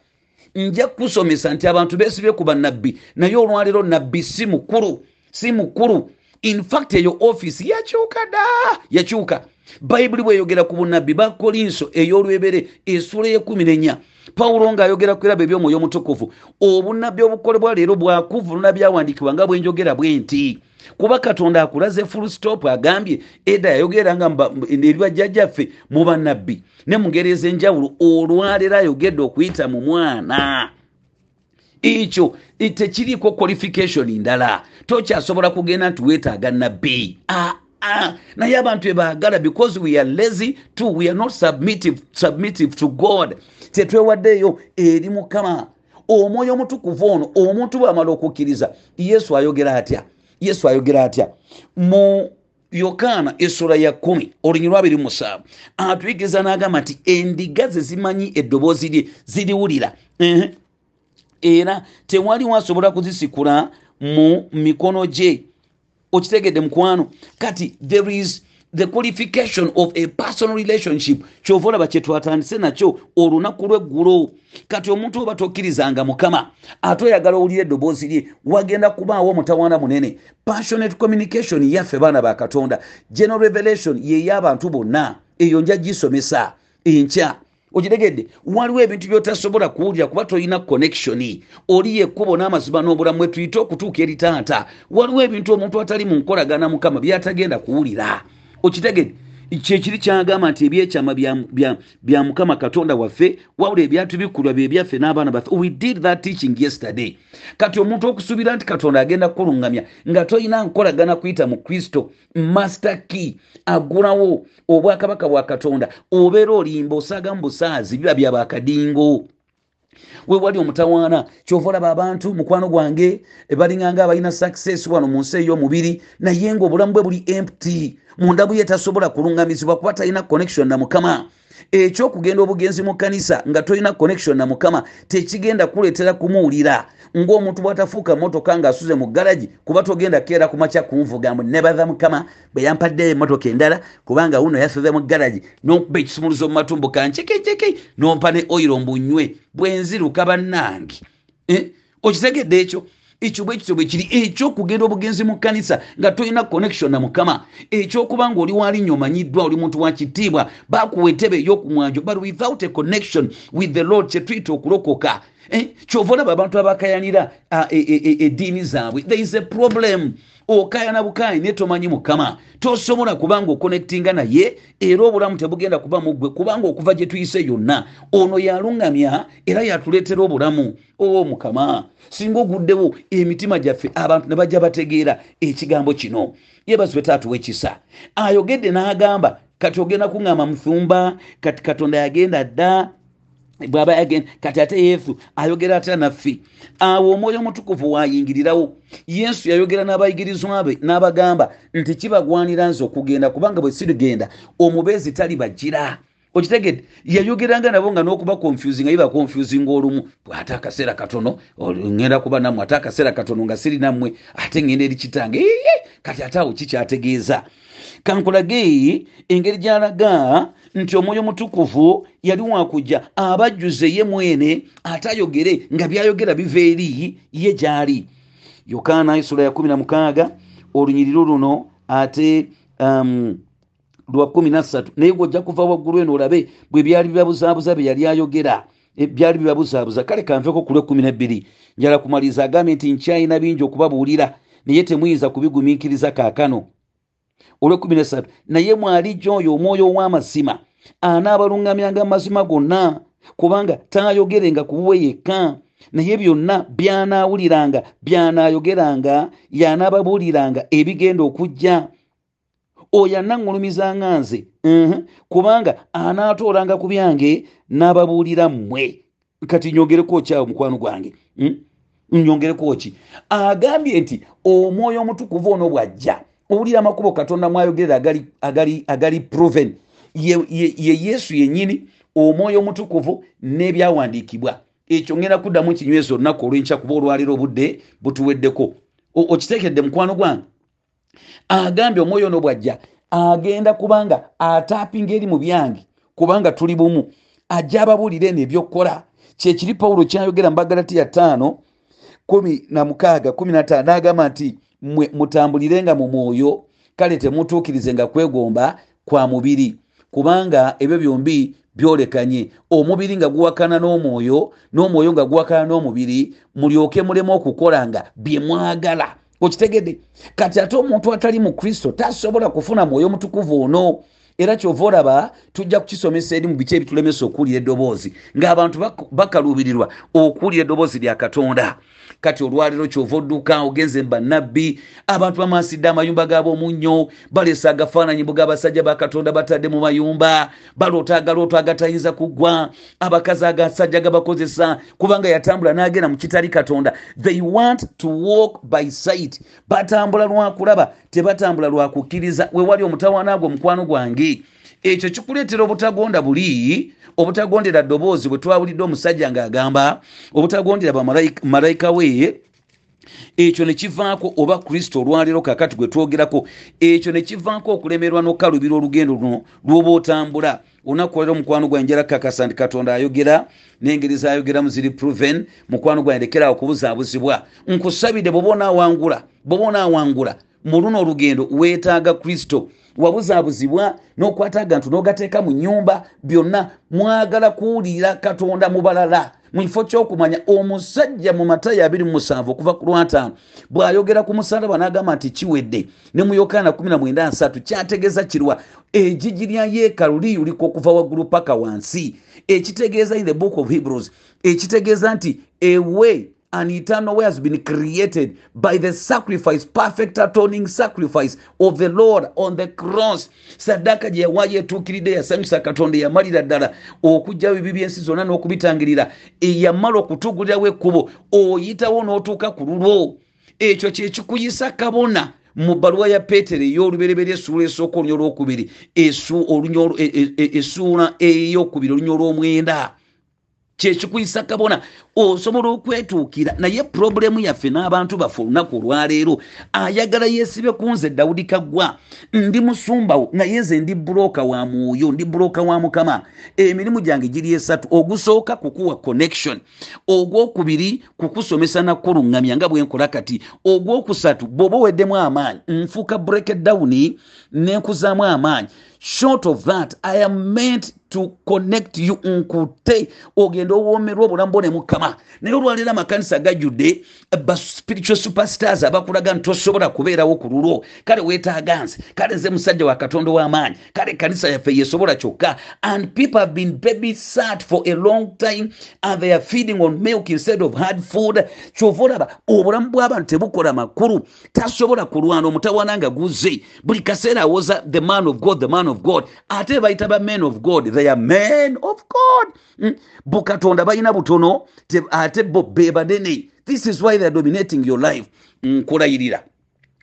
nja kusomesa nti abantu besibye ku bannabbi. Naye olwaleero nabbi si mukulu si mukulu infact eyo offisi yakyuka da yakyuka. Bayibuli bweyogera ku bunabbi bakolinso ey'olwebere esula yekumi nenya. Pawulo ng'ayogera ku erabo ebyomwoyo omutukuvu obunabbi obukolebwa leero bwakuvuluna byawandiikibwa nga bwenjogera bwe nti kuba katonda akulaze full stop agambye eda yayogeranga ebibajjajjaffe mu bannabbi. Ne mu ngeri ez'enjawulo olwaleero ayogedde okuyita mu mwana. Ekyo tekiriiko qualification ndala. Tokyasobola kugenda nti weetaaga nabbi naye abantu ebaagala because we are lazy to we are not submissive, submissive to god. Tetwewaddeeyo eri mukama. Omwoyo omutukuvu ono omuntu bwamala okukkiriza yesu ayogera atya yesu ayogera atya mu yokaana essula ya kumi olunyi lwabiri musaavu atuyigiriza n'agamba nti endiga ze zimanyi eddoboozi lye ziriwulira. Era tewaliwo asobola kuzisikula mu mikono gye okitegedde mukwano kati there is the qualification of a personal relationship kyova olaba kyetwatandise nakyo olunaku lweggulo kati omuntu oba tokkirizanga mukama ate oyagala owulira eddoboozi lye wagenda kubaawo omutawaana munene. Passionate communication yaffe baana ba katonda. General revelation yey'abantu bonna eyo nja gisomesa enkya okitegedde waliwo ebintu byotasobola kuwulira kuba tolina connection. Oli yekkubo n'amazima n'obulamu etuyite okutuuka eri taata. Waliwo ebintu omuntu atali mu nkolagana mukama byatagenda kuwulira okitegedde. Kyekiri kyagamba nti ebyekyama bya mukama katonda waffe wawula ebyatubikulwa byebyaffe n'abaana baffe. We did that teaching yesterday. Kati omuntu okusuubira nti katonda agenda kukuluŋŋamya nga tolina nkolagana kuyita mu kristo master key agulawo obwakabaka bwa katonda obeera olimba osaaga mu busaazi biba byabakadingo wewali omutawaana. Kyova olaba abantu mukwano gwange balinganga abalina success wano mu nsi ey'omubiri naye ngaobulamu bwe buli empty. Munda buye tasobola kuluŋŋamizibwa kuba talina connection na mukama ekyokugenda obugenzi mu kanisa nga tolina connection na mukama tekigenda kuleetera kumuwulira. Ng'omuntu bwatafuuka motoka ng'asuze mu galagi kuba togenda keera ku makya kunvuga mbu nebaza mukama bwe yampaddeyo emotoka endala kubanga wuno yasuze mu galagi n'okuba ekisumuluzo mu matumbu kancekeceke n'ompa ne oyiro mbunywe bwenziruka bannange. Eh? okitegedde ekyo ekyo bwe kityo bwe kiri ekyokugenda obugenzi mu kkanisa nga tolina connection na mukama ekyokuba nga oli walinnya omanyiddwa oli muntu wa kitiibwa bakuwa etebe ey'okumwanjo but without a connection with the lord kyetuyita okulokoka eh? kyova olaba abantu abakayanira eddiini zaabwe there is a problem okayana bukayi naye tomanyi mukama. Tosobola kubanga okonektinga naye era obulamu tebugenda kuba muggwe kubanga okuva gye tuyise yonna ono yaluŋŋamya era yatuleetera obulamu. O mukama singa oguddewo emitima gyaffe abantu ne bajja bategeera ekigambo kino. Yebazibwe taatuwa ekisa. Ayogedde n'agamba kati ogenda kuŋŋama mufumba kati katonda yagenda dda bwaba kati ate yesu ayogera atya naffe awo omwoyo omutukuvu wayingirirawo. Yesu yayogera n'abayigirizwa be n'abagamba nti kibagwanira nze okugenda kubanga bwe sirigenda omubeezi tali bajjira okitegedde? Yayogeranga nabo nga n'okuba confusing aye baconfusing olumu ate akaseera katono ŋenda kuba nammwe ate akaseera katono nga siri nammwe ate ŋenda eri kitange. Kati ate awo kikyategeeza. Kankulage engeri gyalaga nti omwoyo mutukuvu yali wakujja abajjuze ye mwene ate ayogere nga byayogera biva eri ye gyali. Yokaana esula ya 16 olunyiriro luno ate um, lwa 13 naye gwojja kuva waggulu eno olabe bwe byali bibabuzaabuza bye yali ayogera e, byali bibabuzaabuza. Kale kanveko ku lwe 12 njala kumaliza agambye nti nkyayina bingi okubabuulira naye temuyinza kubigumiikiriza kaakano olwekumi nesatu naye mwalijja oyo omwoyo ow'amazima anaabalungamyanga mu mazima gonna kubanga taayogerenga ku bubwe yekka. Naye byonna byanaawuliranga byanaayogeranga yanaababuuliranga ebigenda okujja. Oyo anaŋŋulumizanga nze kubanga anaatoolanga ku byange n'ababuulira mmwe. Kati nyongereko kyawo mukwano gwange? Hmm? nyongereko ki? Agambye nti omwoyo omutukuvu ono bw'ajja owulira amakubo katonda mwayogerera agali, agali, agali proven. Ye, ye, ye yesu yennyini omwoyo omutukuvu n'ebyawandiikibwa. Ekyo ngenda kuddamu kinywezi olunaku olwenkya kuba olwaliro obudde butuweddeko. Okiteekedde mukwano gwange. Agambye omwoyo ono bw'ajja agenda kubanga ataapinga eri mu byange kubanga tuli bumu. Ajja ababuulira eno ebyokukola. Kyekiri pawulo kyayogera mu bagalatiya ttaano kumi na mukaaga kumi na ttaano n'agamba nti mwe mutambulirenga mu mwoyo kale temutuukirizenga kwegomba kwa mubiri. Kubanga ebyo byombi byolekanye. Omubiri nga guwakana n'omwoyo n'omwoyo nga guwakana n'omubiri mulyoke mulemu okukola nga bye mwagala. Okitegedde? Kati ate omuntu atali mu kristo tasobola kufuna mwoyo mutukuvu ono. Era kyova olaba tujja kukisomesa eri mu biki ebitulemesa okuwulira eddoboozi. Ng'abantu bakaluubirirwa okuwulira eddoboozi lya katonda kati olwaliro kyova odduka ogenze bannabbi abantu bamasidde amayumba gaabo omunnyo balesa agafaananyi bugabasajja bakatonda batadde mu mayumba. Baloota agalooto agatayinza kuggwa abakazi agasajja gabakozesa kubanga yatambula n'agenda mu kitali katonda. They want to walk by sight. Batambula lwakulaba tebatambula lwakukkiriza wewali omutawaanaagwo omukwano gwange ekyo kikuleetera obutagonda buli obutagondera ddoboozi bwe twawulidde omusajja ng'agamba obutagondera bamalayika we ekyo nekivaako oba kristo olwaleero kakati gwe twogerako ekyo nekivaako okulemerwa n'okukalubira olugendo luno lwoba otambula. Olunaku olero mukwano gwange njala kakasa nti katonda ayogera n'engeri zayogeramu ziri proven mukwano gwange lekerawo okubuzaabuzibwa. Nkusabidde bwoba onaawangula bwoba onaawangula mu luno olugendo weetaaga kristo wabuzaabuzibwa n'okwata agantu n'ogateeka mu nyumba byonna mwagala kuwulira katonda mu balala. Mu kifo ky'okumanya omusajja mu matayo 27 okuva ku lwataano bw'ayogera ku musalaba n'agamba nti kiwedde. Ne mu yokaana 193 kyategeeza kirwa egigi lya yeekalu liyulika okuva waggulu paka wansi. Ekitegeeza in the book of hebrews ekitegeeza nti ewe an eternal way has been created by the sacrifice, perfect atoning sacrifice of the Lord on the cross. saddaaka gye yawaayo etuukiridde yasanyusa katonda eyamalira ddala. Okugjawo ebibi byensi zonna n'okubitangirira eyamala okutugulirawo ekkubo oyitawo n'otuuka ku lulwo ekyo kyekikuyisa kabona mu bbaluwa ya peetero ey'olubereberye essuula esooka olunya olwokubiri essuula eyokubiri olunya olw'omwenda kyekikuyisa kabona. Osobola okwetuukira naye purobulemu yaffe n'abantu baffe olunaku olwaleero ayagala yeesibe ku nze dawudi kaggwa. Ndi musumbawo naye nze ndi bulooka wa mwoyo ndi bulooka wa mukama. Emirimu gyange giri esatu ogusooka kukuwa connection ogwokubiri kukusomesa nakkuluŋŋamya nga bwenkola kati ogwokusatu bw'oba oweddemu amaanyi nfuuka break down nenkuzaamu amaanyi. Short of that i am meant to connect you nkute ogenda owoomerwa obulamu bwo ne mukama. Naye olwaleero amakanisa gajjudde ba spiritual superstars abakulaga nti tosobola kubeerawo ku lulwo kale weetaaga nze kale nze musajja wa katonda w'amaanyi kale kanisa yaffe yesobola kyokka. And people have been baby sat for a long time and they are feeding on milk instead of hard food. Kyova olaba obulamu bw'abantu tebukola makulu. Tasobola kulwana omutawana nga guzze buli kaseera awoza the man of god the man of god. Ate bayita ba men of god they are men of god. Mm. bukatonda balina butono ate bo be banene. This is why they are dominating your life. Nkulayirira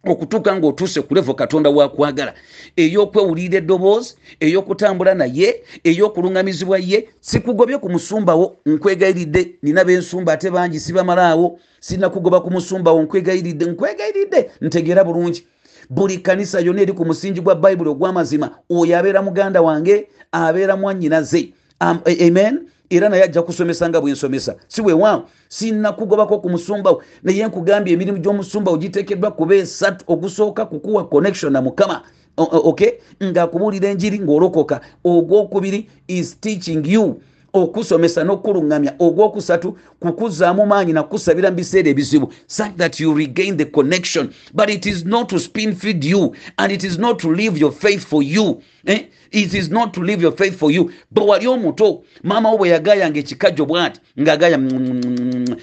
okutuuka ng'otuuse ku levo katonda wakwagala ey'okwewulira eddoboozi ey'okutambula naye ey'okuluŋŋamizibwa ye sikugobye ku musumbawo nkwegayiridde. Nina bensumba ate bangi sibamalaawo sirina kugoba ku musumbawo nkwegayiridde nkwegayiridde. Ntegeera bulungi. Buli kanisa yonna eri ku musingi gwa bayibuli ogw'amazima oyo abeera muganda wange abeera mwannyinaze. Am- a- amen? Era naye ajja kusomesa nga bwensomesa. Si weewaawo sinnakugobako ku musumbawo naye nkugambye emirimu gy'omusumbawo giteekeddwa kuba esatu ogusooka kukuwa connection na mukama. O- o- okay? Ngaakubuulira enjiri ng'olokoka. Ogwokubiri is teaching you okusomesa n'okuluŋŋamya ogwokusatu kukuzaamu maanyi nakusabira mu biseera ebizibu such that you regain the connection but it is not to spin feed you and it is not to live your faith for you eh? it is not to live your faith for you bwe wali omuto maama wo bwe yagayanga ekikajjo bw'ati ng'agaya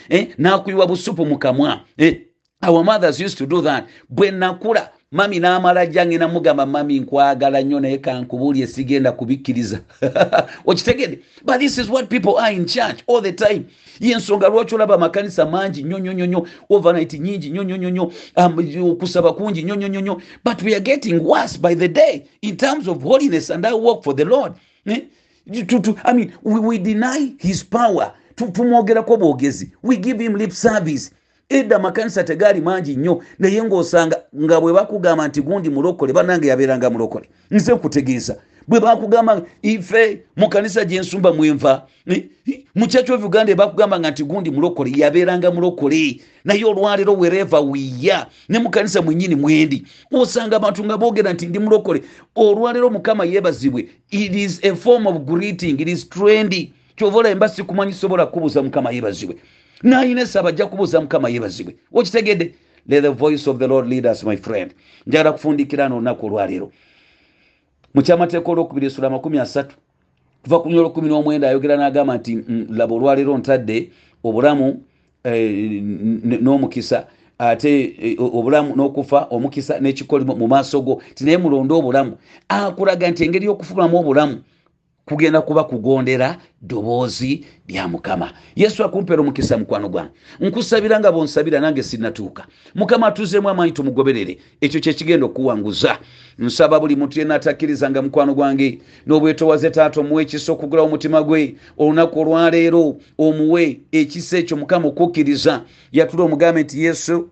eh? n'akuyiwa busupu mu kamwa eh? our mothers used to do that bwe nakula mami n'amala jange namugamba mami nkwagala nnyo naye kankubuulye sigenda kubikkiriza. Okitegedde? But this is what people are in church all the time. Yensonga lwaki olaba amakanisa mangi? Nnyo nnyo nnyo overnight nyingi nnyo nnyo nnyo um, okusaba kungi nnyo nnyo nnyo but we are getting worse by the day in terms of holiness and our work for the lord. Eh? to, to, I mean, we, we deny his power. Tu- tumwogerako bwogezi. We give him lip service edda amakanisa tegaali mangi nnyo naye ng'osanga nga bwe bakugamba nti gundi mulokole bannange yabeeranga mulokole. Nze nkutegeeza. Bwe bakugamba ife mu kanisa gyensumba mwenva mu church of uganda bakugamba nga nti gundi mulokole yabeeranga mulokole. Naye olwaleero wereva wiya ne mu kanisa mwenyini mwendi osanga abantu nga boogera nti ndi mulokole. Olwaleero mukama yeebazibwe it is a form of greeting it is trendy. Kyova olabe mba sikumanyi sobola kubuuza mukama yeebazibwe nayina esaba ajja kubuuza mukama yeebazibwe okitegedde let the voice of the lord lead us my friend. Njagala kufundikira n'olunaku olwaleero. Mu kyamateeka olwokubiri esula amakumi asatu kuva ku nyolo kumi n'omwenda ayogera n'agamba nti mm, laba olwaleero ntadde obulamu eh, n'omukisa ate eh, obulamu n'okufa omukisa n'ekikolimo mu maaso go. Tinaye mulonde obulamu. Akulaga nti engeri y'okufulamu obulamu kugenda kuba kugondera ddoboozi lya mukama. Yesu akumpeera omukisa mukwano gwange nkusabira nga bonsabira nange sinatuuka mukama atuzeemu amaanyi tumugoberere ekyo kyekigenda okuwanguza. Nsaba buli muntu yenna atakkirizanga mukwano gwange n'obwetowaze taata omuwe ekisa okugulawo omutima gwe. Olunaku olwaleero omuwe ekisa ekyo mukama okukkiriza. Yatula omugambe nti yesu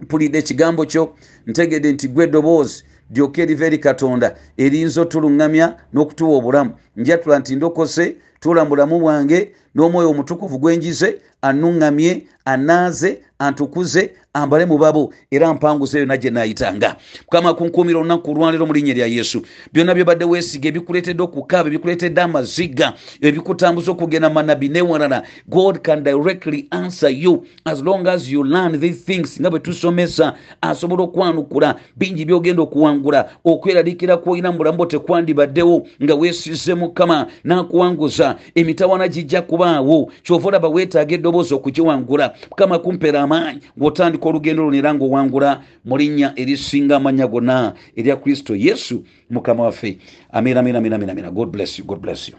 mpulidde ekigambo kyo ntegedde nti gwe eddoboozi lyoka eriva eri katonda eriyinza otuluŋŋamya n'okutuwa obulamu. Njatula nti ndokose tuula mu bulamu bwange n'omwoyo omutukuvu gwenjize anuŋŋamye anaaze antukuze ambale mu babo era mpanguze yonna gye naayitanga mukama kunkuumira olunaku olwaleero mu linnya lya yesu. Byonna byobadde weesiga ebikuleetedde okukaaba ebikuleetedde amaziga ebikutambuza okugenda manabi newalala god can directly answer you as long as you learn these things nga bwe tusomesa asobola okwanukula bingi byogenda okuwangula okweraliikira kwolina mu bulamu bwo tekwandibaddewo nga weesize mukama n'akuwanguza emitawana gijja kubaawo kyova olaba weetaaga eddoboozi okugiwangula. Mukama kumpeera amaanyi ng'otandika olugendo luno era ng'owangula mu linnya erisinga amannya gonna erya kristo yesu mukama waffe. Amina amina amina amina god bless you god bless you